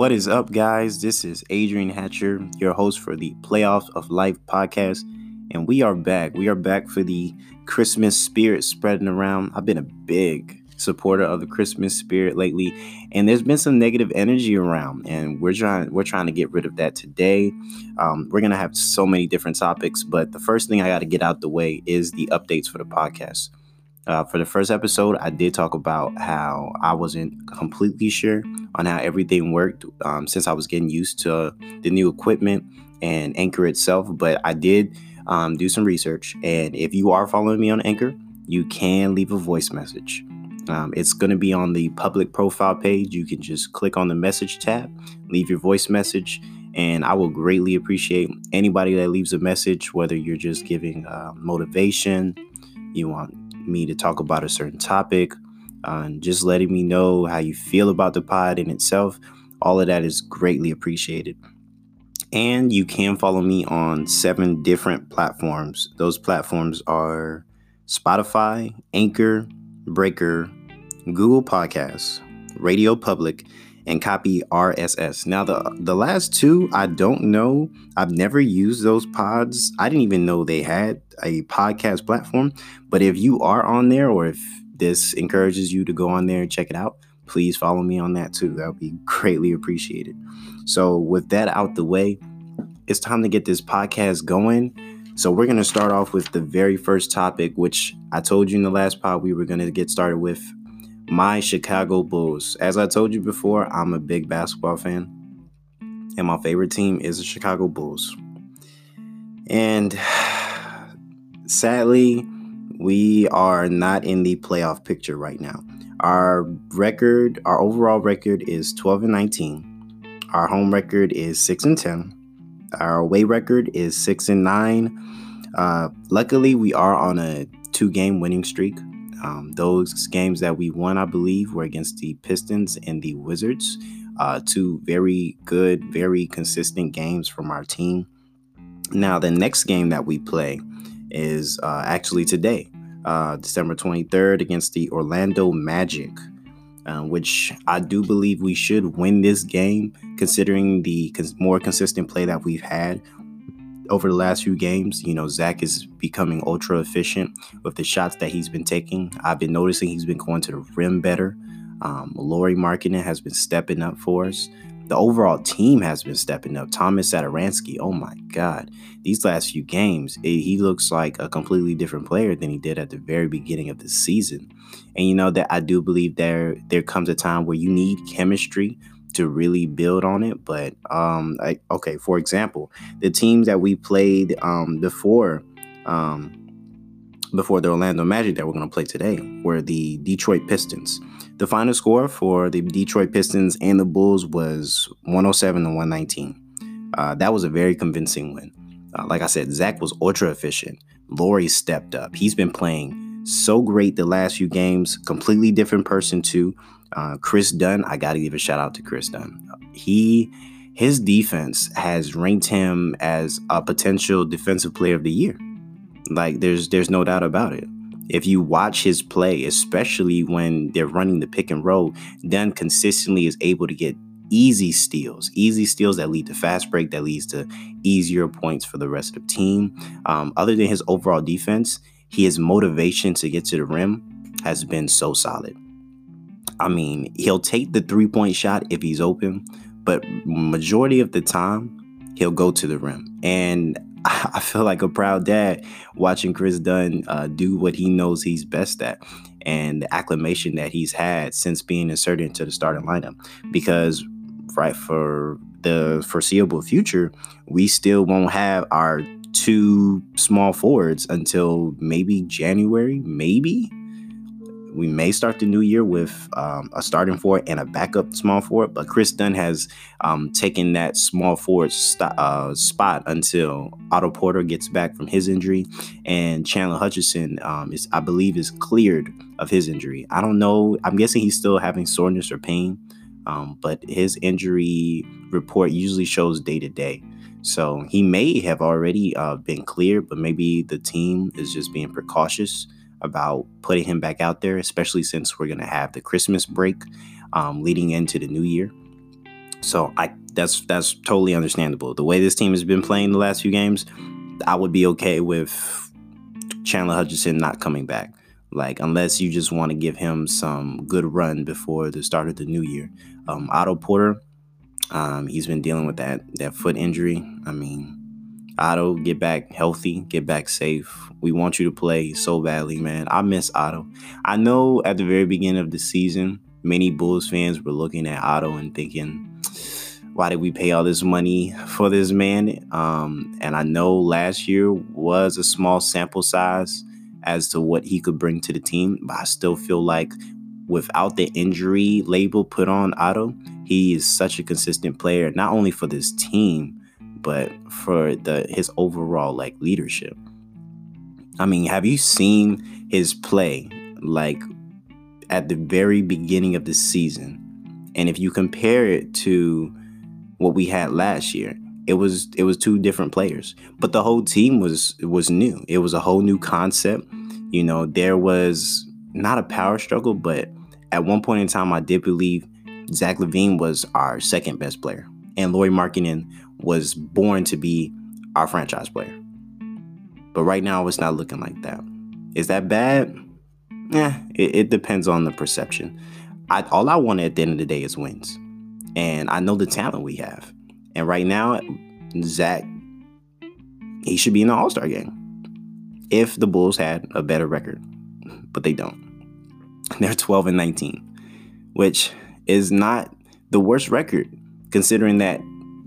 What is up, guys? This is Adrihan Hatcher, your host for the Playoff of Life podcast, and we are back. We are back for the Christmas spirit spreading around. I've been a big supporter of the Christmas spirit lately, and there's been some negative energy around, and we're trying we're trying to get rid of that today. Um, we're gonna have so many different topics, but the first thing I got to get out the way is the updates for the podcast. Uh, for the first episode, I did talk about how I wasn't completely sure on how everything worked um, since I was getting used to the new equipment and Anchor itself. But I did um, do some research, and if you are following me on Anchor, you can leave a voice message. Um, it's going to be on the public profile page. You can just click on the message tab, leave your voice message, and I will greatly appreciate anybody that leaves a message, whether you're just giving uh, motivation, you want me to talk about a certain topic, uh, and just letting me know how you feel about the pod in itself. All of that is greatly appreciated. And you can follow me on seven different platforms. Those platforms are Spotify, Anchor, Breaker, Google Podcasts, Radio Public, and copy RSS. Now the the last two I don't know. I've never used those pods. I didn't even know they had a podcast platform. But if you are on there or if this encourages you to go on there and check it out, please follow me on that too. That would be greatly appreciated. So with that out the way, it's time to get this podcast going. So we're going to start off with the very first topic, which I told you in the last pod we were going to get started with my Chicago Bulls. As I told you before, I'm a big basketball fan, and my favorite team is the Chicago Bulls. And sadly, we are not in the playoff picture right now. Our record, our overall record is 12 and 19. Our home record is 6 and 10. Our away record is 6 and 9. Uh, luckily, we are on a two game winning streak. Um, those games that we won, I believe, were against the Pistons and the Wizards. Uh, two very good, very consistent games from our team. Now, the next game that we play is uh, actually today, uh, December 23rd, against the Orlando Magic, uh, which I do believe we should win this game, considering the cons- more consistent play that we've had over the last few games, you know, Zach is becoming ultra efficient with the shots that he's been taking. I've been noticing he's been going to the rim better. Um, Lauri Markkanen has been stepping up for us. The overall team has been stepping up. Thomas Satoransky, oh my God, these last few games, it, he looks like a completely different player than he did at the very beginning of the season. And you know that I do believe there there comes a time where you need chemistry to really build on it. But um, I, okay, for example, the teams that we played um, before um, before the Orlando Magic that we're going to play today were the Detroit Pistons. The final score for the Detroit Pistons and the Bulls was 107 to 119. Uh, that was a very convincing win. Uh, like I said, Zach was ultra efficient. Lauri stepped up. He's been playing so great the last few games. Completely different person too. Uh, Kris Dunn, I got to give a shout out to Kris Dunn. He his defense has ranked him as a potential defensive player of the year. Like there's there's no doubt about it. If you watch his play, especially when they're running the pick and roll, Dunn consistently is able to get easy steals, easy steals that lead to fast break, that leads to easier points for the rest of the team. Um, other than his overall defense, his motivation to get to the rim has been so solid. I mean, he'll take the three point shot if he's open, but majority of the time, he'll go to the rim. And I feel like a proud dad watching Kris Dunn uh, do what he knows he's best at and the acclamation that he's had since being inserted into the starting lineup. Because, right, for the foreseeable future, we still won't have our two small forwards until maybe January, maybe we may start the new year with um, a starting forward and a backup small forward, but Kris Dunn has um, taken that small forward st- uh, spot until Otto Porter gets back from his injury, and Chandler Hutchison um, is, I believe, is cleared of his injury. I don't know. I'm guessing he's still having soreness or pain, um, but his injury report usually shows day to day. So he may have already uh, been cleared, but maybe the team is just being precautious about putting him back out there, especially since we're to have the Christmas break um, leading into the new year. So I that's that's totally understandable. The way this team has been playing the last few games, I would be okay with Chandler Hutchison not coming back. Like unless you just want to give him some good run before the start of the new year. Um, Otto Porter, um, he's been dealing with that that foot injury. I mean, Otto, get back healthy, get back safe. We want you to play so badly, man. I miss Otto. I know at the very beginning of the season, many Bulls fans were looking at Otto and thinking, why did we pay all this money for this man? Um, and I know last year was a small sample size as to what he could bring to the team, but I still feel like without the injury label put on Otto, he is such a consistent player, not only for this team, but for the his overall like leadership. I mean, have you seen his play like at the very beginning of the season? And if you compare it to what we had last year, it was it was two different players. But the whole team was was new. It was a whole new concept. You know, there was not a power struggle, but at one point in time I did believe Zach LaVine was our second best player. And Lauri Markkanen was born to be our franchise player. But right now, it's not looking like that. Is that bad? Yeah, it, it depends on the perception. I, all I want at the end of the day is wins. And I know the talent we have. And right now, Zach, he should be in the All Star game if the Bulls had a better record. But they don't. They're 12 and 19, which is not the worst record considering that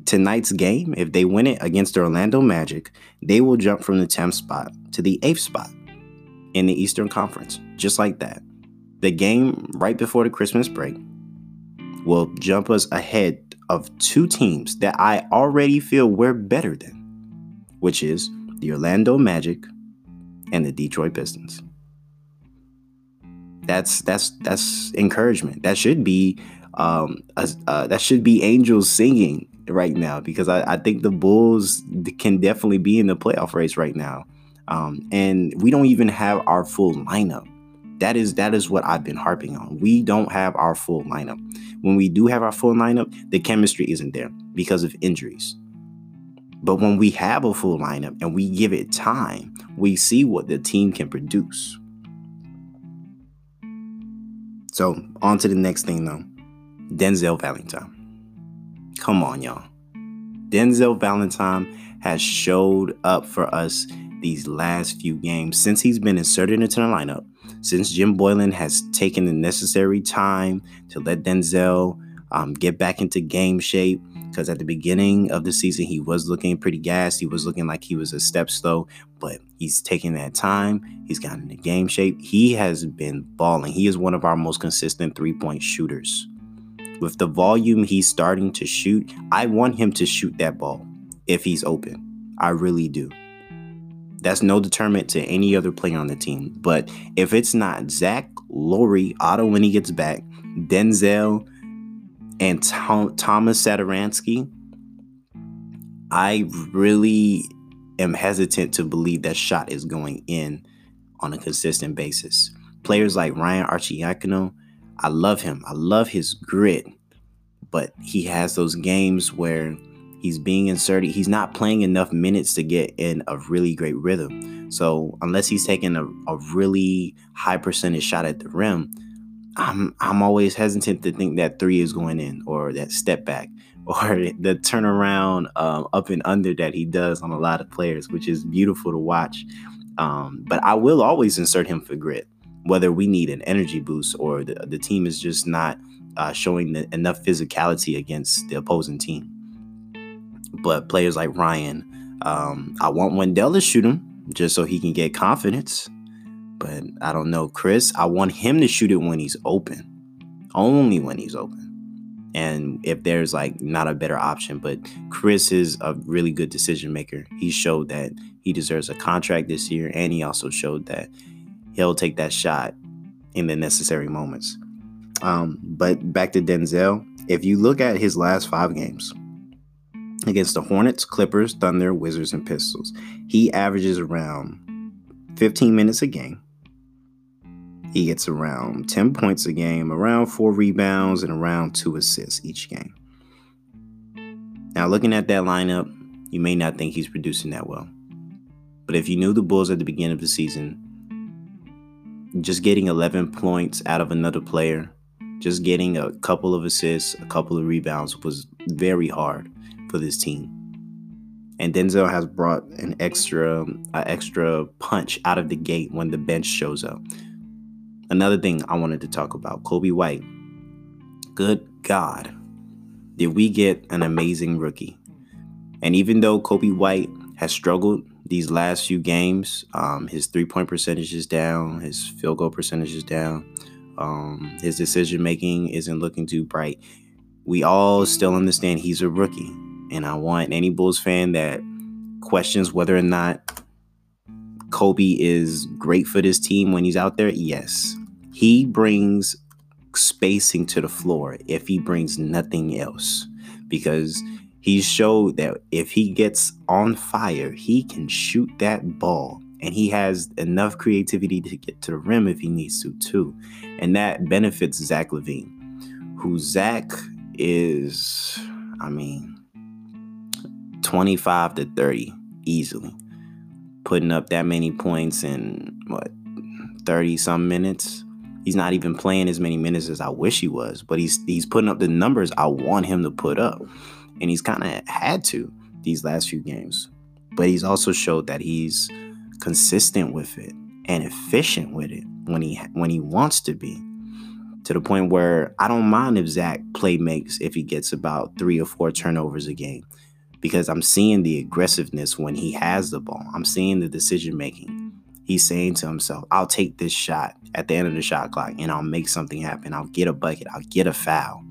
tonight's game, if they win it against the Orlando Magic, they will jump from the 10th spot to the 8th spot in the Eastern Conference, just like that. The game right before the Christmas break will jump us ahead of two teams that I already feel we're better than, which is the Orlando Magic and the Detroit Pistons. That's that's that's encouragement. That should be um, uh, that should be angels singing right now because I, I, think the Bulls can definitely be in the playoff race right now. Um, and we don't even have our full lineup. That is that is what I've been harping on. We don't have our full lineup. When we do have our full lineup, the chemistry isn't there because of injuries. But when we have a full lineup and we give it time, we see what the team can produce. So, on to the next thing though. Denzel Valentine. Come on, y'all. Denzel Valentine has showed up for us these last few games since he's been inserted into the lineup. Since Jim Boylen has taken the necessary time to let Denzel um, get back into game shape, because at the beginning of the season he was looking pretty gassed. He was looking like he was a step slow, but he's taking that time. He's gotten into game shape. He has been balling. He is one of our most consistent three point shooters with the volume he's starting to shoot, I want him to shoot that ball if he's open. I really do. That's no deterrent to any other player on the team. But if it's not Zach, Lauri, Otto when he gets back, Denzel, and Tom, Thomas Satoransky, I really am hesitant to believe that shot is going in on a consistent basis. Players like Ryan Arcidiacono, I love him. I love his grit. But he has those games where he's being inserted. He's not playing enough minutes to get in a really great rhythm. So unless he's taking a, a really high percentage shot at the rim, I'm I'm always hesitant to think that three is going in or that step back or the turnaround um, up and under that he does on a lot of players, which is beautiful to watch. Um, but I will always insert him for grit whether we need an energy boost or the, the team is just not uh, showing the, enough physicality against the opposing team. But players like Ryan, um, I want Wendell to shoot him just so he can get confidence. But I don't know, Kris. I want him to shoot it when he's open, only when he's open. And if there's like not a better option, but Kris is a really good decision maker. He showed that he deserves a contract this year, and he also showed that he'll take that shot in the necessary moments. Um, but back to Denzel, if you look at his last five games against the Hornets, Clippers, Thunder, Wizards, and Pistons, he averages around 15 minutes a game. He gets around 10 points a game, around four rebounds, and around two assists each game. Now, looking at that lineup, you may not think he's producing that well. But if you knew the Bulls at the beginning of the season, just getting 11 points out of another player, just getting a couple of assists, a couple of rebounds was very hard for this team. And Denzel has brought an extra, an extra punch out of the gate when the bench shows up. Another thing I wanted to talk about Coby White. Good God, did we get an amazing rookie? And even though Coby White has struggled these last few games, um, his three point percentage is down, his field goal percentage is down, um, his decision making isn't looking too bright. We all still understand he's a rookie. And I want any Bulls fan that questions whether or not Coby is great for this team when he's out there. Yes, he brings spacing to the floor if he brings nothing else because he showed that if he gets on fire, he can shoot that ball. And he has enough creativity to get to the rim if he needs to, too. And that benefits Zach LaVine, who Zach is, I mean, 25 to 30 easily. Putting up that many points in what, 30 some minutes? He's not even playing as many minutes as I wish he was, but he's he's putting up the numbers I want him to put up and he's kind of had to these last few games. But he's also showed that he's consistent with it and efficient with it when he when he wants to be. To the point where I don't mind if Zach play makes if he gets about three or four turnovers a game. Because I'm seeing the aggressiveness when he has the ball. I'm seeing the decision making. He's saying to himself, I'll take this shot at the end of the shot clock and I'll make something happen. I'll get a bucket. I'll get a foul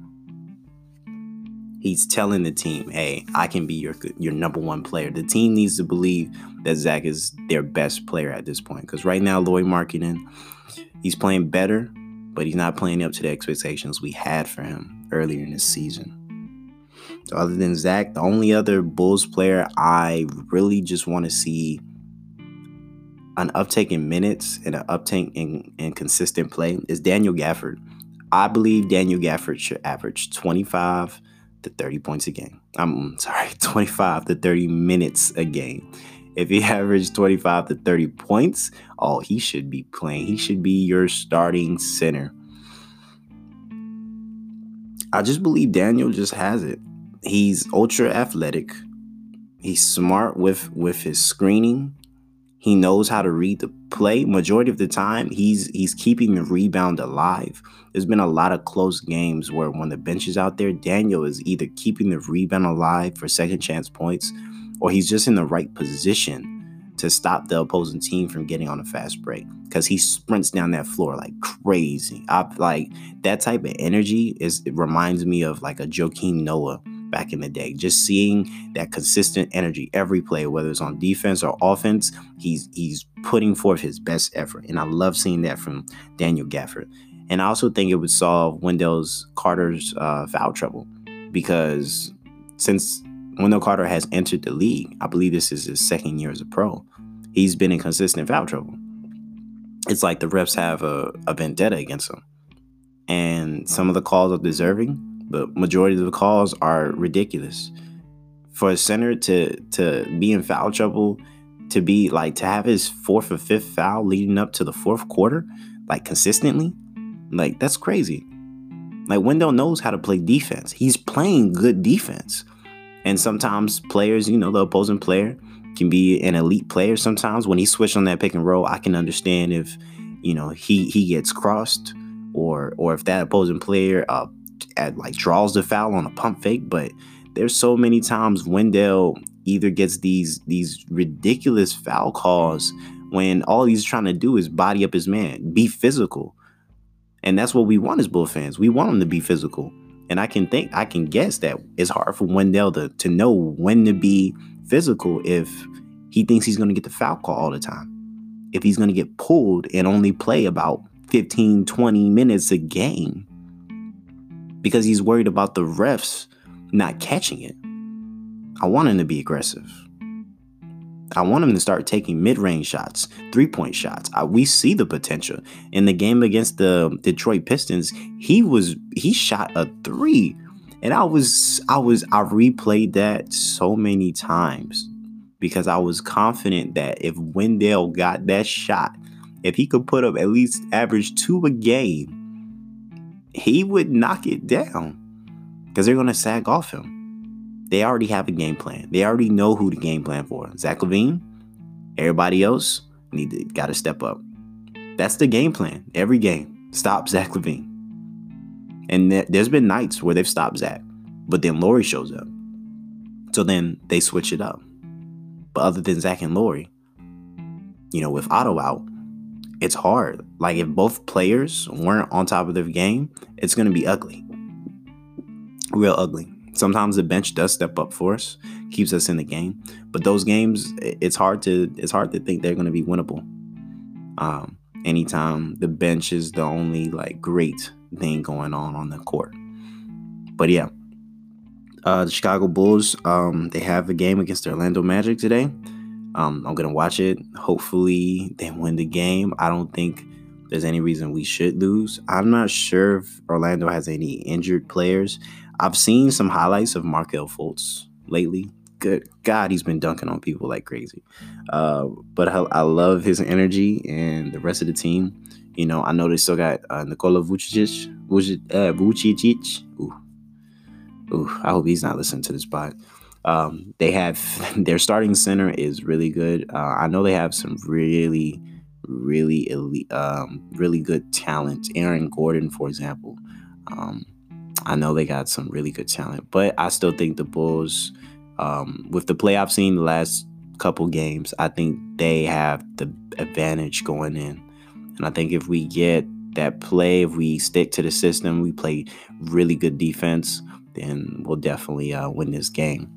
he's telling the team, "Hey, I can be your your number one player." The team needs to believe that Zach is their best player at this point. Because right now, Lloyd Markkanen, he's playing better, but he's not playing up to the expectations we had for him earlier in the season. So, other than Zach, the only other Bulls player I really just want to see an uptake in minutes and an uptake in, in consistent play is Daniel Gafford. I believe Daniel Gafford should average 25 to 30 points a game. I'm sorry, 25 to 30 minutes a game. If he averaged 25 to 30 points, oh, he should be playing. He should be your starting center. I just believe Daniel just has it. He's ultra athletic. He's smart with with his screening. He knows how to read the play. Majority of the time, he's he's keeping the rebound alive. There's been a lot of close games where when the bench is out there, Daniel is either keeping the rebound alive for second chance points, or he's just in the right position to stop the opposing team from getting on a fast break because he sprints down that floor like crazy. I like that type of energy is it reminds me of like a Joakim Noah back in the day. Just seeing that consistent energy every play, whether it's on defense or offense, he's he's putting forth his best effort, and I love seeing that from Daniel Gafford. And I also think it would solve Wendell's Carter's uh, foul trouble because since Wendell Carter has entered the league, I believe this is his second year as a pro. He's been in consistent foul trouble. It's like the refs have a, a vendetta against him. And some of the calls are deserving, the majority of the calls are ridiculous. For a center to to be in foul trouble, to be like to have his fourth or fifth foul leading up to the fourth quarter, like consistently, like that's crazy. Like Wendell knows how to play defense. He's playing good defense. And sometimes players, you know, the opposing player can be an elite player. Sometimes when he switched on that pick and roll, I can understand if, you know, he he gets crossed or or if that opposing player uh, at like draws the foul on a pump fake, but there's so many times Wendell either gets these these ridiculous foul calls when all he's trying to do is body up his man, be physical. And that's what we want as Bull fans. We want him to be physical. And I can think I can guess that it's hard for Wendell to, to know when to be physical if he thinks he's gonna get the foul call all the time. If he's gonna get pulled and only play about 15, 20 minutes a game because he's worried about the refs not catching it. I want him to be aggressive. I want him to start taking mid-range shots, three-point shots. I, we see the potential in the game against the Detroit Pistons. He was he shot a three And I was, I was, I replayed that so many times because I was confident that if Wendell got that shot, if he could put up at least average two a game, he would knock it down because they're going to sag off him. They already have a game plan. They already know who to game plan for. Zach LaVine, everybody else need to got to step up. That's the game plan. Every game, stop Zach LaVine. And th- there's been nights where they've stopped Zach, but then Lauri shows up. So then they switch it up. But other than Zach and Lauri, you know, with Otto out, it's hard. Like if both players weren't on top of their game, it's going to be ugly. Real ugly. Sometimes the bench does step up for us, keeps us in the game, but those games it's hard to it's hard to think they're going to be winnable. Um, anytime the bench is the only like great thing going on on the court. But yeah, uh, the Chicago Bulls, um, they have a game against the Orlando Magic today. Um, I'm gonna watch it. Hopefully, they win the game. I don't think there's any reason we should lose. I'm not sure if Orlando has any injured players. I've seen some highlights of Markelle Fultz lately. Good God, he's been dunking on people like crazy. Uh, but I, I, love his energy and the rest of the team. You know, I know they still got uh, Nikola Vucevic. Uh, Vucevic. Ooh. Ooh, I hope he's not listening to this pod. Um, they have their starting center is really good. Uh, I know they have some really, really elite, um, really good talent. Aaron Gordon, for example. Um, I know they got some really good talent, but I still think the Bulls, um, with the play I've seen the last couple games, I think they have the advantage going in. And I think if we get that play, if we stick to the system, we play really good defense, then we'll definitely uh, win this game.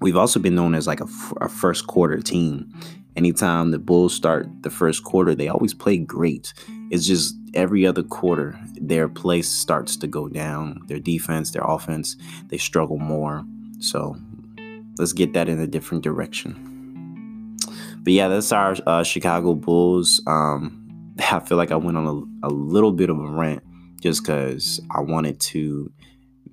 We've also been known as like a first quarter team. Anytime the Bulls start the first quarter, they always play great. It's just every other quarter, their play starts to go down. Their defense, their offense, they struggle more. So let's get that in a different direction. But yeah, that's our uh, Chicago Bulls. Um, I feel like I went on a, a little bit of a rant just because I wanted to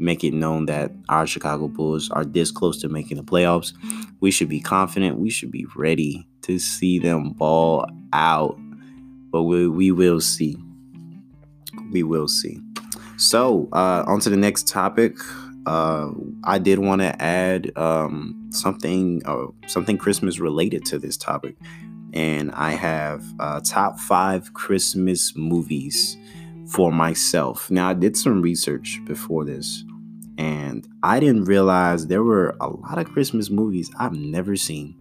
make it known that our Chicago Bulls are this close to making the playoffs. We should be confident. We should be ready to see them ball out. But we, we will see. We will see. So, uh, on to the next topic. Uh, I did want to add um, something, uh, something Christmas related to this topic, and I have uh, top five Christmas movies for myself. Now, I did some research before this, and I didn't realize there were a lot of Christmas movies I've never seen.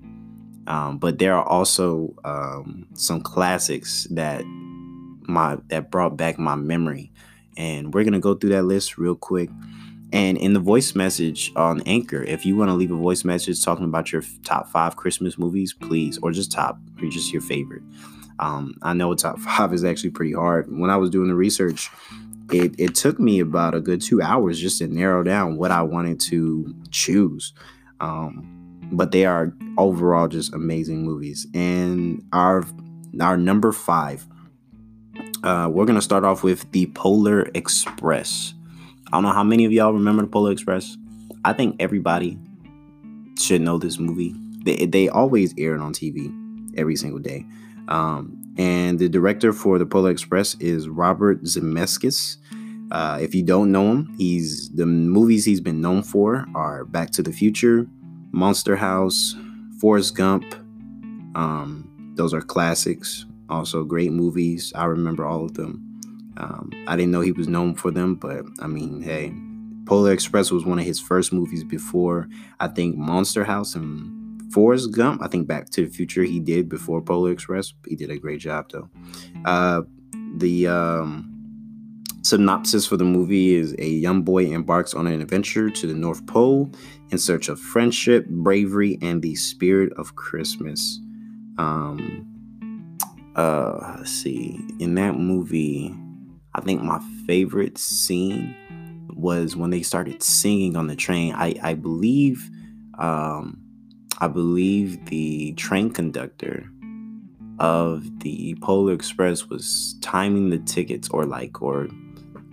Um, but there are also um, some classics that my that brought back my memory, and we're gonna go through that list real quick. And in the voice message on Anchor, if you want to leave a voice message talking about your top five Christmas movies, please, or just top, or just your favorite. Um, I know top five is actually pretty hard. When I was doing the research, it, it took me about a good two hours just to narrow down what I wanted to choose. Um, but they are overall just amazing movies. And our our number five, uh, we're gonna start off with the Polar Express. I don't know how many of y'all remember the Polar Express. I think everybody should know this movie. They, they always air it on TV every single day. Um, and the director for the Polar Express is Robert Zemeckis. Uh, if you don't know him, he's the movies he's been known for are Back to the Future, Monster House, Forrest Gump. Um, those are classics. Also, great movies. I remember all of them. Um, I didn't know he was known for them, but I mean, hey, Polar Express was one of his first movies before I think Monster House and Forrest Gump, I think Back to the Future he did before Polar Express. He did a great job though. Uh, the um, synopsis for the movie is a young boy embarks on an adventure to the North Pole in search of friendship, bravery, and the spirit of Christmas. Um, uh, let's see. In that movie, I think my favorite scene was when they started singing on the train. I I believe um I believe the train conductor of the Polar Express was timing the tickets or like or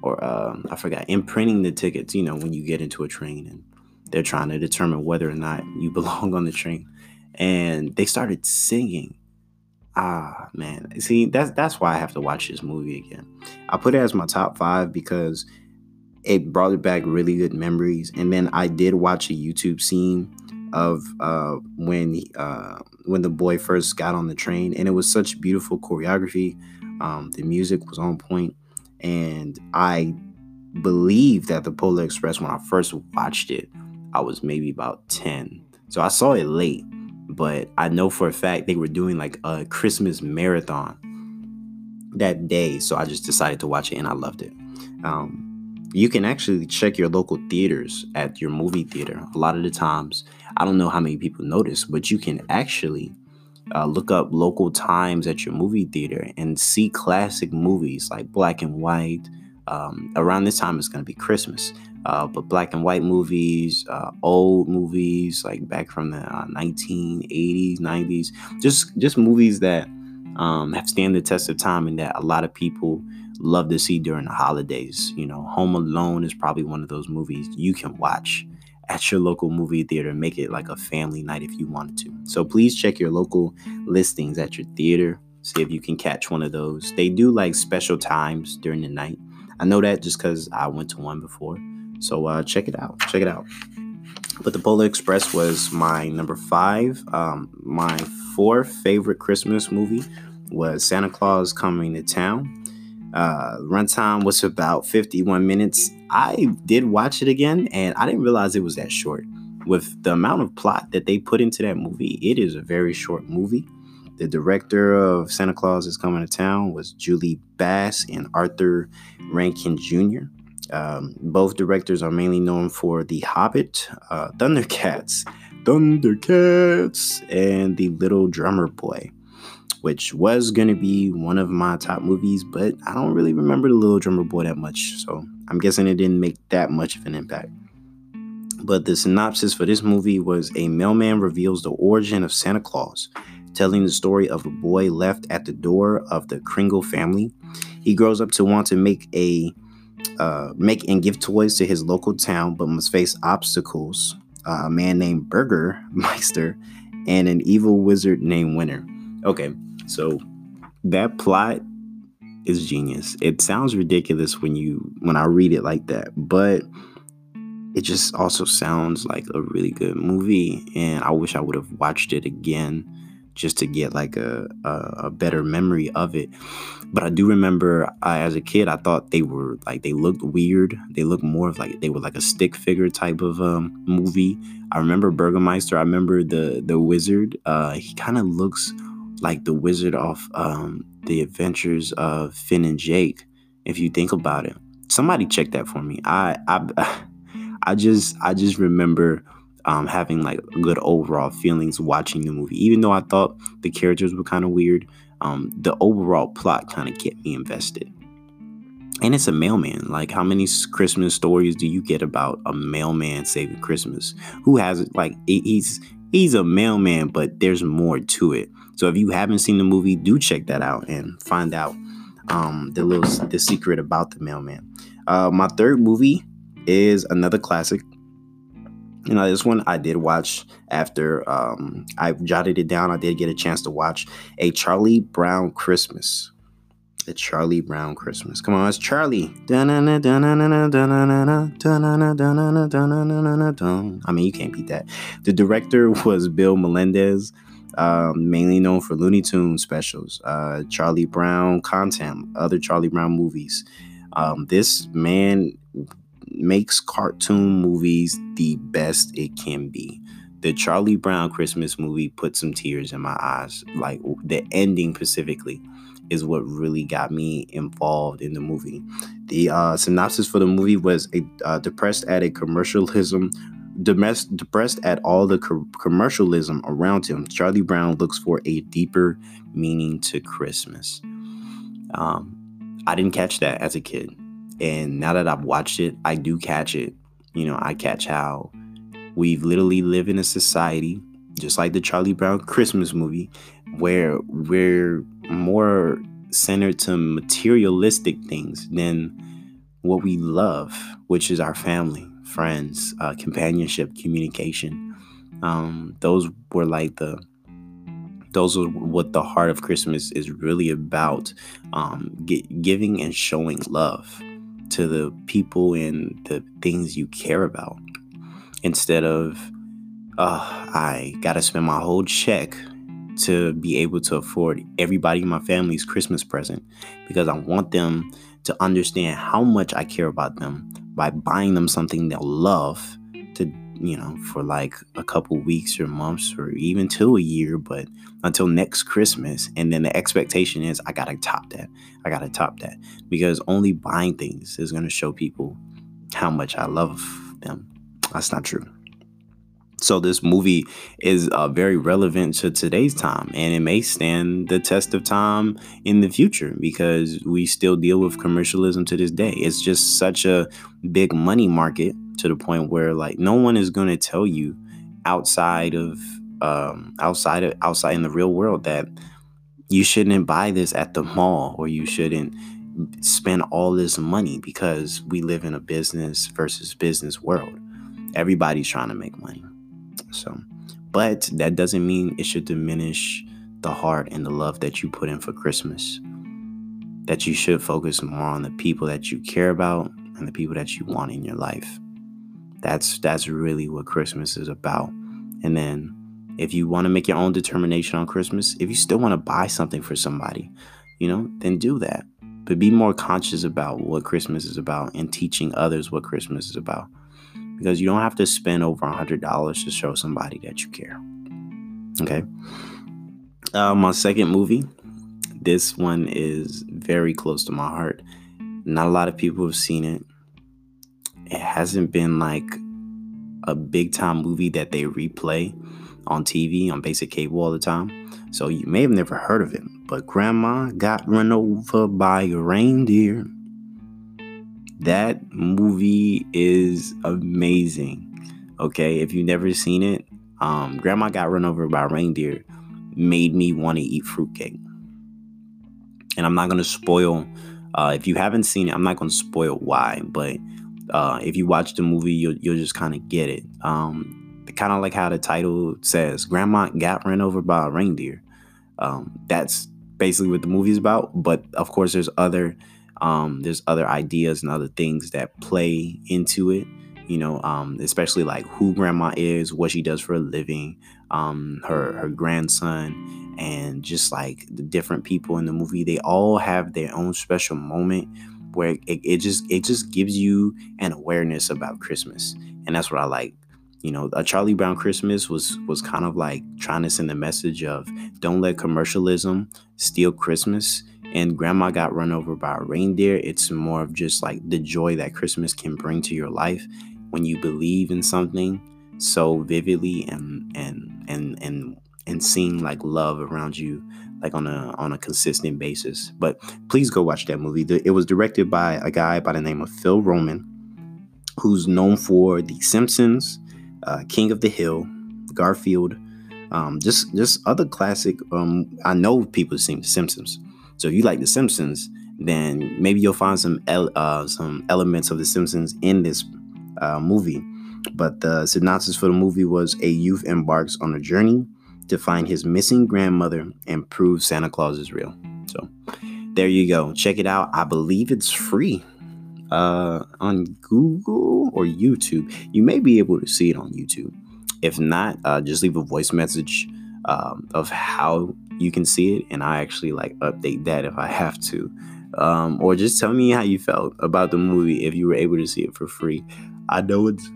or uh, I forgot, imprinting the tickets, you know, when you get into a train and they're trying to determine whether or not you belong on the train. And they started singing. Ah, man. See, that's that's why I have to watch this movie again. I put it as my top five because it brought it back really good memories. And then I did watch a YouTube scene of uh, when uh, when the boy first got on the train, and it was such beautiful choreography. Um, the music was on point, and I believe that the Polar Express when I first watched it, I was maybe about ten, so I saw it late. But I know for a fact they were doing like a Christmas marathon that day, so I just decided to watch it, and I loved it. Um, you can actually check your local theaters at your movie theater. A lot of the times, I don't know how many people notice, but you can actually uh, look up local times at your movie theater and see classic movies like black and white. Um, around this time, it's going to be Christmas, uh, but black and white movies, uh, old movies like back from the 1980s, uh, 90s, just just movies that um, have stand the test of time and that a lot of people love to see during the holidays. You know, Home Alone is probably one of those movies you can watch at your local movie theater make it like a family night if you wanted to. So please check your local listings at your theater. See if you can catch one of those. They do like special times during the night. I know that just because I went to one before. So uh, check it out. Check it out. But the Polar Express was my number five. Um, my fourth favorite Christmas movie was Santa Claus Coming to Town. Uh, runtime was about 51 minutes. I did watch it again and I didn't realize it was that short. With the amount of plot that they put into that movie, it is a very short movie. The director of Santa Claus is Coming to Town was Jules Bass and Arthur Rankin Jr. Um, both directors are mainly known for The Hobbit, uh, Thundercats, Thundercats, and The Little Drummer Boy which was going to be one of my top movies, but I don't really remember The Little Drummer Boy that much, so I'm guessing it didn't make that much of an impact. But the synopsis for this movie was a mailman reveals the origin of Santa Claus, telling the story of a boy left at the door of the Kringle family. He grows up to want to make a uh, make and give toys to his local town, but must face obstacles. Uh, a man named Burger Meister and an evil wizard named Winter. Okay, so that plot is genius. It sounds ridiculous when you when I read it like that, but it just also sounds like a really good movie and I wish I would have watched it again just to get like a, a, a better memory of it. But I do remember uh, as a kid, I thought they were like they looked weird. They looked more of like they were like a stick figure type of um, movie. I remember Burgermeister. I remember the the wizard. Uh, he kind of looks like the wizard of um, the adventures of Finn and Jake. If you think about it, somebody check that for me. I I I just I just remember um, having like good overall feelings watching the movie, even though I thought the characters were kind of weird. Um, the overall plot kind of kept me invested. And it's a mailman. Like, how many Christmas stories do you get about a mailman saving Christmas? Who has it? Like, he's he's a mailman, but there's more to it. So if you haven't seen the movie, do check that out and find out um, the little the secret about the mailman. Uh, my third movie is another classic. You know, this one I did watch after um, I jotted it down. I did get a chance to watch a Charlie Brown Christmas. A Charlie Brown Christmas. Come on, it's Charlie. I mean, you can't beat that. The director was Bill Melendez um, mainly known for Looney Tunes specials, uh, Charlie Brown content, other Charlie Brown movies. Um, this man makes cartoon movies the best it can be. The Charlie Brown Christmas movie put some tears in my eyes. Like the ending specifically is what really got me involved in the movie. The uh, synopsis for the movie was a uh, depressed addict commercialism depressed at all the co- commercialism around him, Charlie Brown looks for a deeper meaning to Christmas. Um, I didn't catch that as a kid. And now that I've watched it, I do catch it. You know, I catch how we've literally live in a society, just like the Charlie Brown Christmas movie, where we're more centered to materialistic things than what we love, which is our family, friends, uh, companionship, communication. Um, those were like the those are what the heart of Christmas is really about um, giving and showing love to the people and the things you care about instead of, uh, I got to spend my whole check to be able to afford everybody in my family's Christmas present because I want them to understand how much I care about them by buying them something they'll love to you know, for like a couple weeks or months or even till a year, but until next Christmas. And then the expectation is I gotta top that. I gotta top that. Because only buying things is gonna show people how much I love them. That's not true. So this movie is uh, very relevant to today's time, and it may stand the test of time in the future because we still deal with commercialism to this day. It's just such a big money market to the point where like no one is going to tell you outside of um, outside of outside in the real world that you shouldn't buy this at the mall or you shouldn't spend all this money because we live in a business versus business world. Everybody's trying to make money. So, but that doesn't mean it should diminish the heart and the love that you put in for Christmas. That you should focus more on the people that you care about and the people that you want in your life. That's that's really what Christmas is about. And then if you want to make your own determination on Christmas, if you still want to buy something for somebody, you know, then do that. But be more conscious about what Christmas is about and teaching others what Christmas is about. Because you don't have to spend over a hundred dollars to show somebody that you care. Okay. Uh, my second movie, this one is very close to my heart. Not a lot of people have seen it it hasn't been like a big time movie that they replay on TV on basic cable all the time. So you may have never heard of it, but Grandma got run over by a reindeer. That movie is amazing. Okay, if you've never seen it, um, Grandma got run over by a reindeer made me want to eat fruitcake. And I'm not gonna spoil. Uh, if you haven't seen it, I'm not gonna spoil why, but uh, if you watch the movie, you'll, you'll just kind of get it. Um, kind of like how the title says, Grandma got Run over by a reindeer. Um, that's basically what the movie is about. But of course, there's other um, there's other ideas and other things that play into it. You know, um, especially like who Grandma is, what she does for a living, um, her her grandson, and just like the different people in the movie. They all have their own special moment where it, it just it just gives you an awareness about Christmas, and that's what I like. You know, a Charlie Brown Christmas was was kind of like trying to send a message of don't let commercialism steal Christmas. And Grandma got run over by a reindeer. It's more of just like the joy that Christmas can bring to your life when you believe in something so vividly and and and and and seeing like love around you like on a on a consistent basis. But please go watch that movie. It was directed by a guy by the name of Phil Roman, who's known for The Simpsons, uh, King of the Hill, Garfield, um, just just other classic. Um, I know people have seen The Simpsons, so if you like The Simpsons, then maybe you'll find some uh, some elements of The Simpsons in this uh, movie. But the synopsis for the movie was a youth embarks on a journey to find his missing grandmother and prove Santa Claus is real. So there you go. Check it out. I believe it's free uh, on Google or YouTube. You may be able to see it on YouTube. If not, uh, just leave a voice message um, of how you can see it, and I actually like update that if I have to. Um, or just tell me how you felt about the movie if you were able to see it for free. I know it's.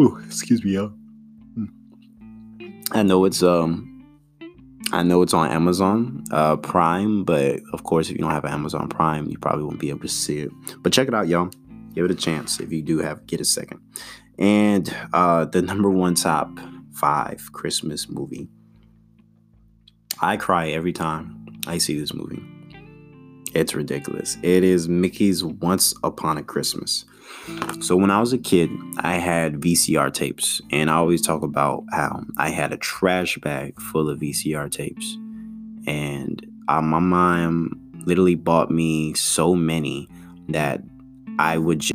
Ooh, excuse me, y'all. I know it's um I know it's on Amazon uh, Prime, but of course, if you don't have Amazon Prime, you probably won't be able to see it. But check it out, y'all. Give it a chance if you do have get a second. And uh, the number one top five Christmas movie. I cry every time I see this movie. It's ridiculous. It is Mickey's Once Upon a Christmas. So when I was a kid, I had VCR tapes, and I always talk about how I had a trash bag full of VCR tapes, and uh, my mom literally bought me so many that I would. J-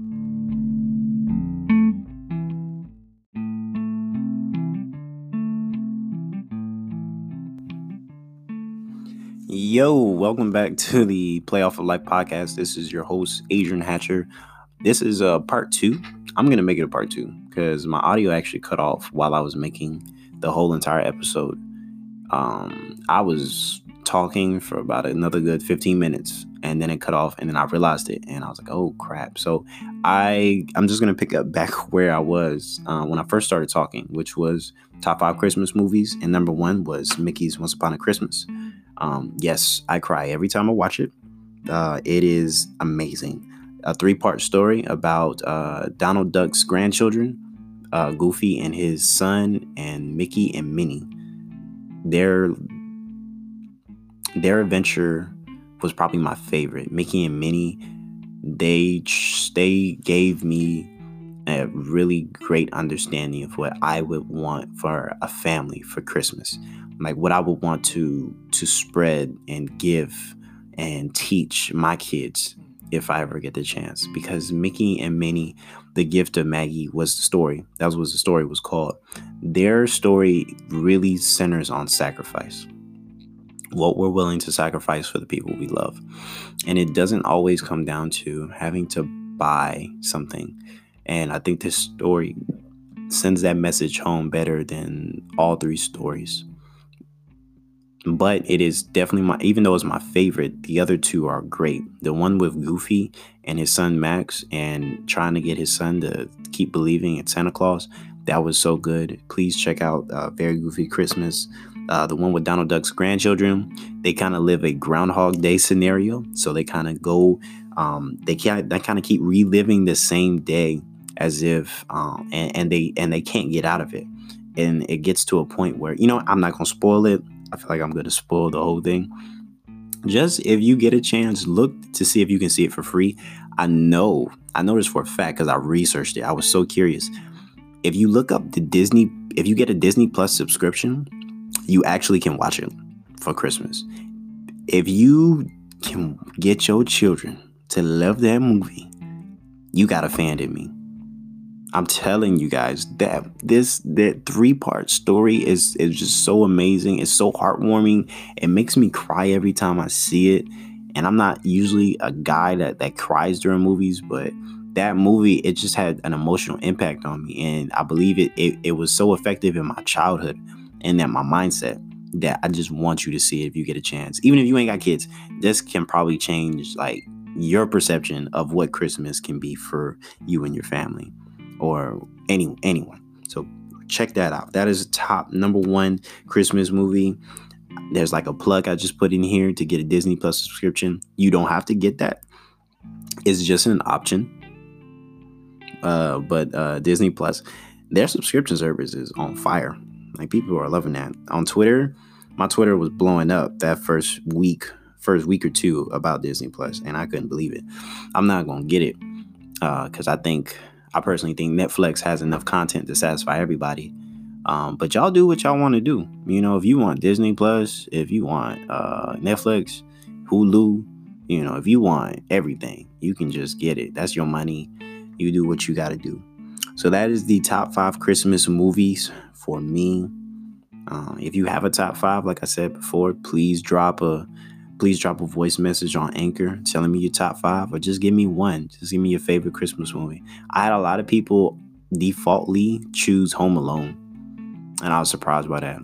Yo, welcome back to the Playoff of Life podcast. This is your host, Adrihan Hatcher. This is uh, part two. I'm going to make it a part two because my audio actually cut off while I was making the whole entire episode. Um, I was talking for about another good 15 minutes and then it cut off and then I realized it and I was like, oh crap. So I I'm just gonna pick up back where I was uh, when I first started talking, which was top five Christmas movies, and number one was Mickey's Once Upon a Christmas. Um, yes, I cry every time I watch it. Uh, it is amazing. A three part story about uh, Donald Duck's grandchildren, uh, Goofy and his son, and Mickey and Minnie. Their their adventure was probably my favorite. Mickey and Minnie, they they gave me a really great understanding of what I would want for a family for Christmas. Like what I would want to to spread and give and teach my kids if I ever get the chance. Because Mickey and Minnie, the gift of Maggie was the story. That was what the story was called. Their story really centers on sacrifice what we're willing to sacrifice for the people we love. And it doesn't always come down to having to buy something. And I think this story sends that message home better than all three stories. But it is definitely my, even though it's my favorite, the other two are great. The one with Goofy and his son Max and trying to get his son to keep believing in Santa Claus, that was so good. Please check out uh, Very Goofy Christmas. Uh, the one with Donald Duck's grandchildren, they kind of live a Groundhog Day scenario. So they kind of go, um, they can't, they kind of keep reliving the same day as if, um, and, and they and they can't get out of it. And it gets to a point where you know I'm not gonna spoil it. I feel like I'm gonna spoil the whole thing. Just if you get a chance, look to see if you can see it for free. I know, I know this for a fact because I researched it. I was so curious. If you look up the Disney, if you get a Disney Plus subscription, you actually can watch it for Christmas. If you can get your children to love that movie, you got a fan in me. I'm telling you guys that this that three part story is is just so amazing. It's so heartwarming. It makes me cry every time I see it. And I'm not usually a guy that that cries during movies, but that movie it just had an emotional impact on me, and I believe it it, it was so effective in my childhood and that my mindset that I just want you to see it if you get a chance. Even if you ain't got kids, this can probably change like your perception of what Christmas can be for you and your family or any anyone. So check that out. That is top number one Christmas movie. There's like a plug I just put in here to get a Disney Plus subscription. You don't have to get that. It's just an option. Uh, but uh, Disney Plus, their subscription service is on fire. Like people are loving that. On Twitter, my Twitter was blowing up that first week, first week or two about Disney Plus, and I couldn't believe it. I'm not gonna get it because uh, I think I personally think Netflix has enough content to satisfy everybody. Um, but y'all do what y'all want to do. You know, if you want Disney Plus, if you want uh, Netflix, Hulu, you know, if you want everything, you can just get it. That's your money. You do what you got to do. So that is the top five Christmas movies for me. Uh, if you have a top five, like I said before, please drop a please drop a voice message on Anchor telling me your top five, or just give me one. Just give me your favorite Christmas movie. I had a lot of people defaultly choose Home Alone, and I was surprised by that.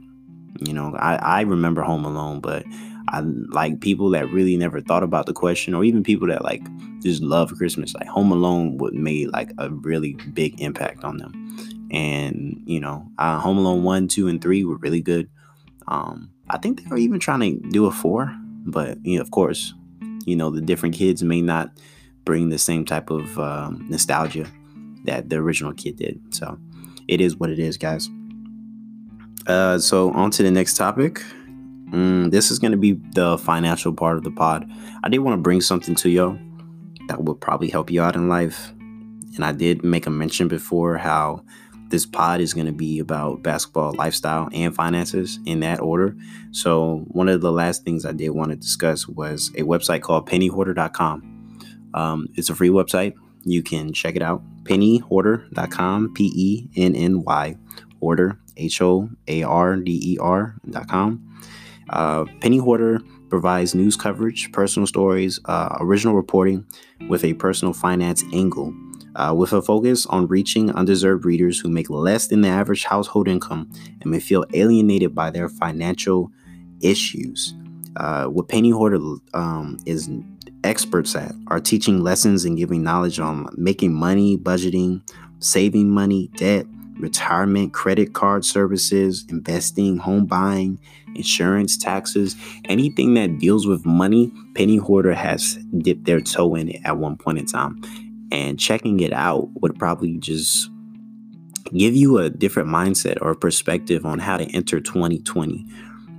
You know, I, I remember Home Alone, but I like people that really never thought about the question, or even people that like just love Christmas. Like Home Alone would made like a really big impact on them. And you know, uh, Home Alone one, two, and three were really good. Um, I think they were even trying to do a four, but you know, of course, you know the different kids may not bring the same type of um, nostalgia that the original kid did. So it is what it is, guys. Uh, so on to the next topic. Mm, this is going to be the financial part of the pod. I did want to bring something to y'all that will probably help you out in life. And I did make a mention before how this pod is going to be about basketball lifestyle and finances in that order. So, one of the last things I did want to discuss was a website called pennyhoarder.com. Um, it's a free website. you can check it out. Pennyhoarder.com, P E N N Y, Hoarder, H O A R D E R.com. Uh, Penny Hoarder provides news coverage, personal stories, uh, original reporting with a personal finance angle, uh, with a focus on reaching undeserved readers who make less than the average household income and may feel alienated by their financial issues. Uh, what Penny Hoarder um, is experts at are teaching lessons and giving knowledge on making money, budgeting, saving money, debt, retirement, credit card services, investing, home buying, insurance, taxes, anything that deals with money, Penny Hoarder has dipped their toe in it at one point in time. And checking it out would probably just give you a different mindset or perspective on how to enter 2020.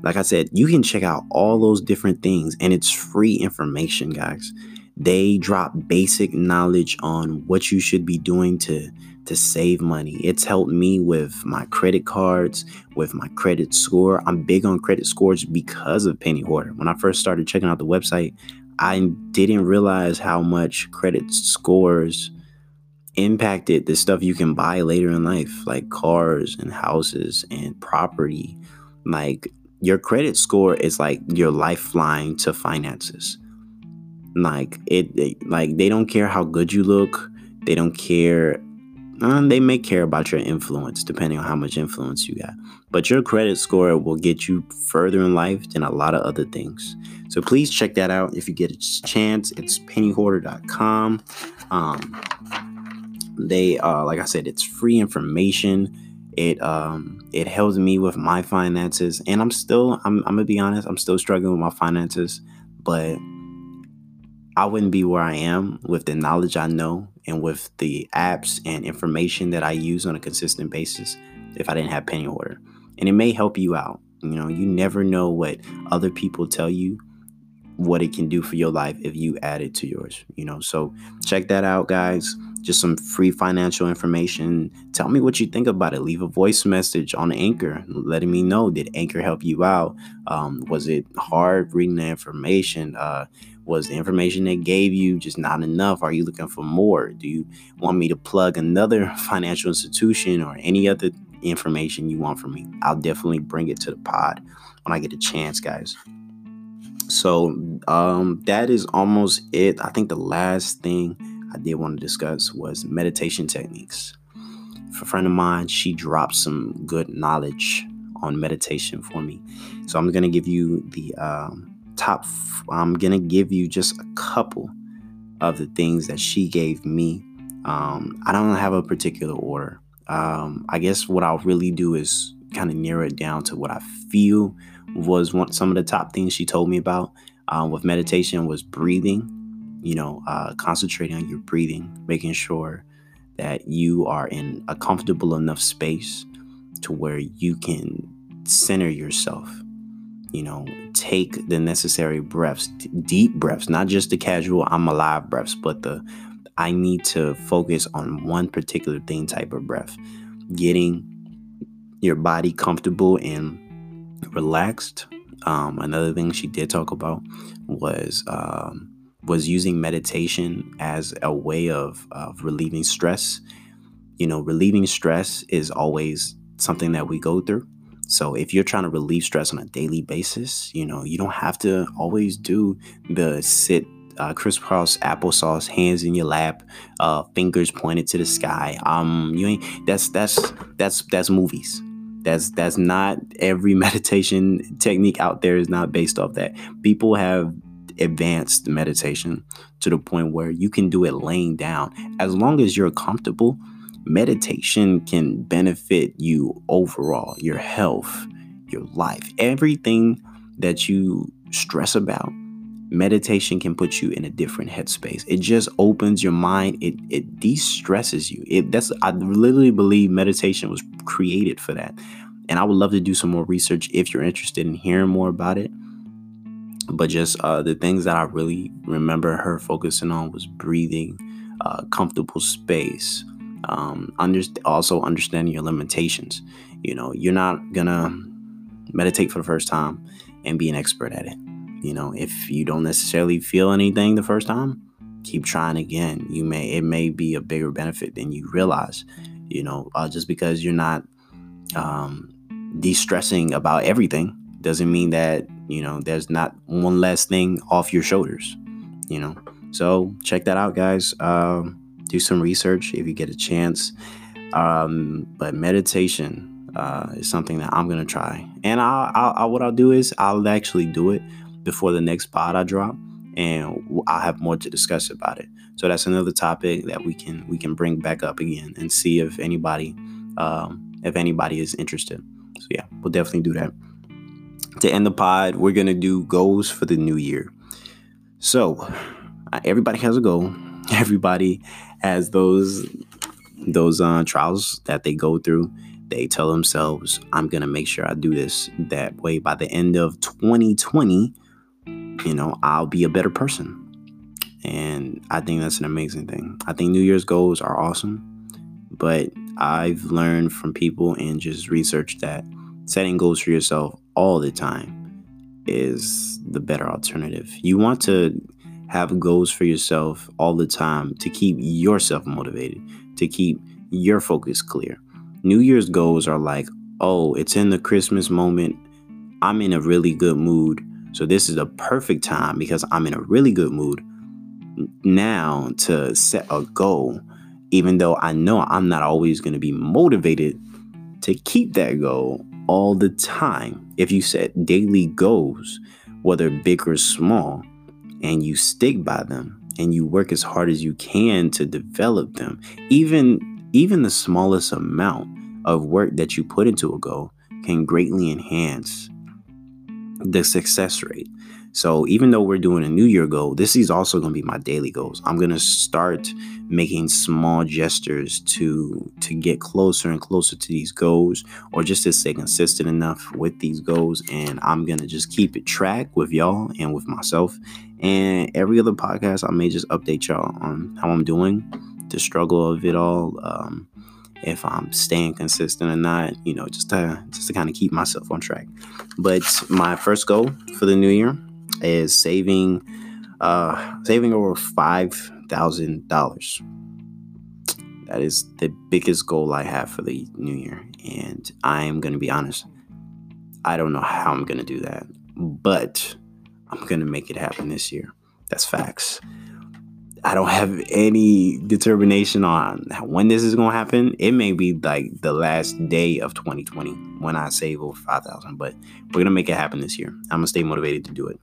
Like I said, you can check out all those different things and it's free information, guys. They drop basic knowledge on what you should be doing to to save money. It's helped me with my credit cards, with my credit score. I'm big on credit scores because of Penny Hoarder. When I first started checking out the website, I didn't realize how much credit scores impacted the stuff you can buy later in life, like cars and houses and property. Like your credit score is like your lifeline to finances. Like it, it like they don't care how good you look. They don't care uh, they may care about your influence depending on how much influence you got. But your credit score will get you further in life than a lot of other things. So please check that out if you get a chance. It's pennyhoarder.com. Um, they, uh, like I said, it's free information. It um, it helps me with my finances, and I'm still, I'm, I'm gonna be honest, I'm still struggling with my finances, but I wouldn't be where I am with the knowledge I know and with the apps and information that I use on a consistent basis if I didn't have Penny Hoarder. And it may help you out. You know, you never know what other people tell you what it can do for your life if you add it to yours, you know. So check that out, guys. Just some free financial information. Tell me what you think about it. Leave a voice message on Anchor, letting me know did Anchor help you out? Um, was it hard reading the information? Uh, was the information they gave you just not enough? Are you looking for more? Do you want me to plug another financial institution or any other information you want from me? I'll definitely bring it to the pod when I get a chance, guys. So um, that is almost it. I think the last thing I did want to discuss was meditation techniques. For a friend of mine, she dropped some good knowledge on meditation for me. So I'm to give you the um, top, I'm going to give you just a couple of the things that she gave me. Um, I don't have a particular order. Um, I guess what I'll really do is kind of narrow it down to what I feel was one some of the top things she told me about um, with meditation was breathing. You know, uh, concentrating on your breathing, making sure that you are in a comfortable enough space to where you can center yourself you know, take the necessary breaths, deep breaths, not just the casual I'm alive breaths, but the I need to focus on one particular thing type of breath. Getting your body comfortable and relaxed. Um, another thing she did talk about was um, was using meditation as a way of, of relieving stress. You know, relieving stress is always something that we go through. So if you're trying to relieve stress on a daily basis, you know, you don't have to always do the sit uh, crisscross applesauce, hands in your lap, uh, fingers pointed to the sky. Um, you ain't that's that's that's that's movies. That's that's not every meditation technique out there is not based off that. People have advanced meditation to the point where you can do it laying down as long as you're comfortable meditation can benefit you overall, your health, your life, everything that you stress about. Meditation can put you in a different headspace. It just opens your mind. It it de-stresses you. It that's I literally believe meditation was created for that. And I would love to do some more research if you're interested in hearing more about it. But just uh, the things that I really remember her focusing on was breathing, uh, comfortable space, um, under, also understanding your limitations. You know, you're not gonna meditate for the first time and be an expert at it. You know, if you don't necessarily feel anything the first time, keep trying again. You may it may be a bigger benefit than you realize. You know, uh, just because you're not um, de-stressing about everything doesn't mean that you know there's not one less thing off your shoulders. You know, so check that out, guys. Um, do some research if you get a chance. Um, but meditation uh, is something that I'm gonna try, and I'll, I'll, I'll, what I'll do is I'll actually do it before the next pod I drop, and I'll have more to discuss about it. So that's another topic that we can we can bring back up again and see if anybody um, if anybody is interested. So yeah, we'll definitely do that. To end the pod, we're gonna do goals for the new year. So everybody has a goal. Everybody has those those uh, trials that they go through. They tell themselves, "I'm gonna make sure I do this that way by the end of 2020. You know, I'll be a better person." And I think that's an amazing thing. I think New Year's goals are awesome, but I've learned from people and just research that setting goals for yourself all the time is the better alternative. You want to have goals for yourself all the time to keep yourself motivated, to keep your focus clear. New Year's goals are like, oh, it's in the Christmas moment. I'm in a really good mood. So this is a perfect time because I'm in a really good mood now to set a goal, even though I know I'm not always going to be motivated to keep that goal all the time. If you set daily goals, whether big or small, and you stick by them and you work as hard as you can to develop them even even the smallest amount of work that you put into a goal can greatly enhance the success rate so even though we're doing a new year goal, this is also going to be my daily goals. I'm going to start making small gestures to to get closer and closer to these goals or just to stay consistent enough with these goals and I'm going to just keep it track with y'all and with myself. And every other podcast I may just update y'all on how I'm doing, the struggle of it all. Um, if I'm staying consistent or not, you know, just to just to kind of keep myself on track. But my first goal for the new year is saving uh saving over five thousand dollars. That is the biggest goal I have for the new year. And I am gonna be honest. I don't know how I'm gonna do that. But I'm gonna make it happen this year. That's facts. I don't have any determination on when this is gonna happen. It may be like the last day of 2020 when I save over 5,000, but we're gonna make it happen this year. I'm gonna stay motivated to do it.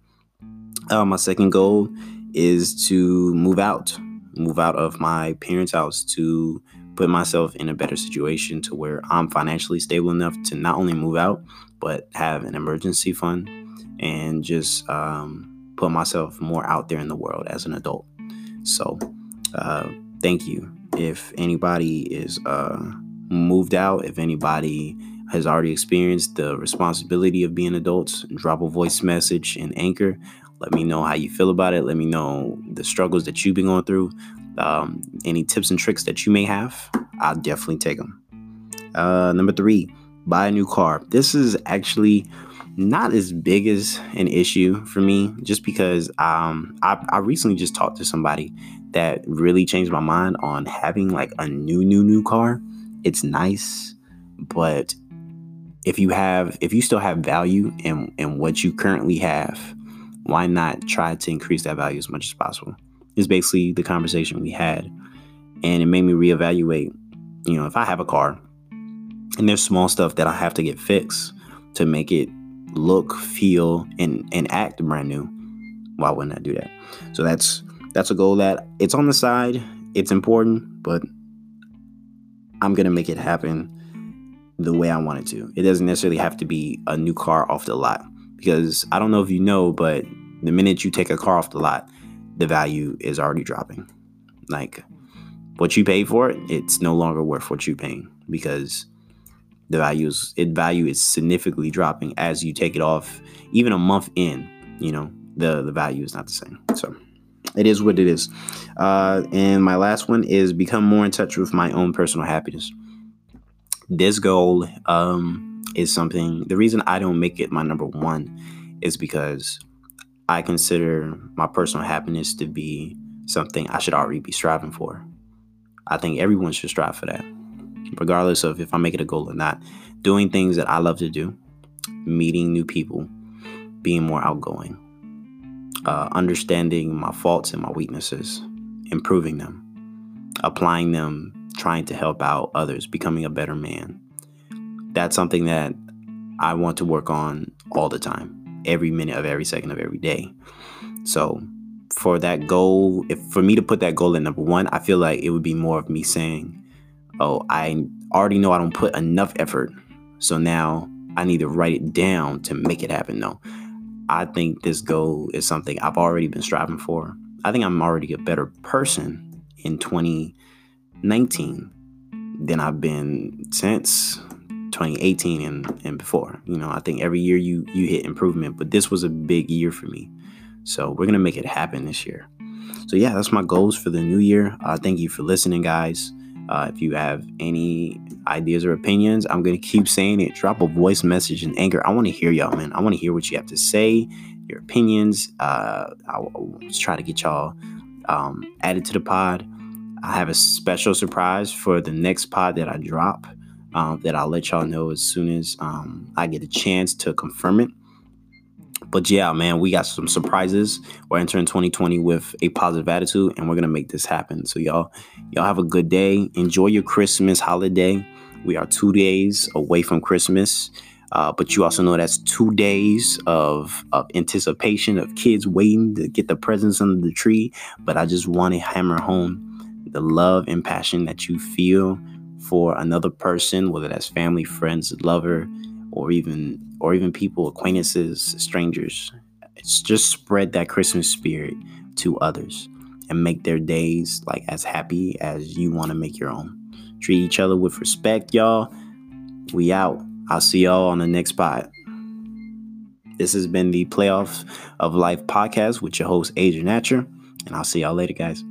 Uh, my second goal is to move out, move out of my parents' house to put myself in a better situation to where I'm financially stable enough to not only move out, but have an emergency fund and just um, put myself more out there in the world as an adult. So, uh, thank you. If anybody is uh, moved out, if anybody has already experienced the responsibility of being adults, drop a voice message in Anchor. Let me know how you feel about it. Let me know the struggles that you've been going through. Um, any tips and tricks that you may have, I'll definitely take them. Uh, number three, buy a new car. This is actually not as big as an issue for me, just because um, I, I recently just talked to somebody that really changed my mind on having like a new, new, new car. It's nice, but if you have, if you still have value in in what you currently have, why not try to increase that value as much as possible? Is basically the conversation we had. And it made me reevaluate, you know, if I have a car and there's small stuff that I have to get fixed to make it look, feel, and, and act brand new, why wouldn't I do that? So that's that's a goal that it's on the side, it's important, but I'm gonna make it happen the way I want it to. It doesn't necessarily have to be a new car off the lot because I don't know if you know, but the minute you take a car off the lot, the value is already dropping. Like what you paid for it, it's no longer worth what you're paying because the value is it value is significantly dropping as you take it off even a month in, you know, the the value is not the same. So it is what it is. Uh, and my last one is become more in touch with my own personal happiness. This goal um, is something the reason I don't make it my number one is because I consider my personal happiness to be something I should already be striving for. I think everyone should strive for that, regardless of if I make it a goal or not. Doing things that I love to do, meeting new people, being more outgoing, uh, understanding my faults and my weaknesses, improving them, applying them, trying to help out others, becoming a better man. That's something that I want to work on all the time, every minute of every second of every day. So, for that goal, if for me to put that goal in number one, I feel like it would be more of me saying, Oh, I already know I don't put enough effort. So now I need to write it down to make it happen. No, I think this goal is something I've already been striving for. I think I'm already a better person in 2019 than I've been since 2018 and, and before. You know, I think every year you you hit improvement, but this was a big year for me. So we're gonna make it happen this year. So yeah, that's my goals for the new year. Uh, thank you for listening, guys. Uh, if you have any ideas or opinions, I'm going to keep saying it. Drop a voice message in Anchor. I want to hear y'all, man. I want to hear what you have to say, your opinions. Uh, I'll, I'll try to get y'all um, added to the pod. I have a special surprise for the next pod that I drop um, that I'll let y'all know as soon as um, I get a chance to confirm it. But yeah, man, we got some surprises. We're entering 2020 with a positive attitude, and we're gonna make this happen. So y'all, y'all have a good day. Enjoy your Christmas holiday. We are two days away from Christmas. Uh, but you also know that's two days of, of anticipation of kids waiting to get the presents under the tree. But I just want to hammer home the love and passion that you feel for another person, whether that's family, friends, lover, or even or even people, acquaintances, strangers. It's just spread that Christmas spirit to others and make their days like as happy as you want to make your own. Treat each other with respect, y'all. We out. I'll see y'all on the next pod. This has been the Playoffs of Life podcast with your host, Adrihan Hatcher, and I'll see y'all later, guys.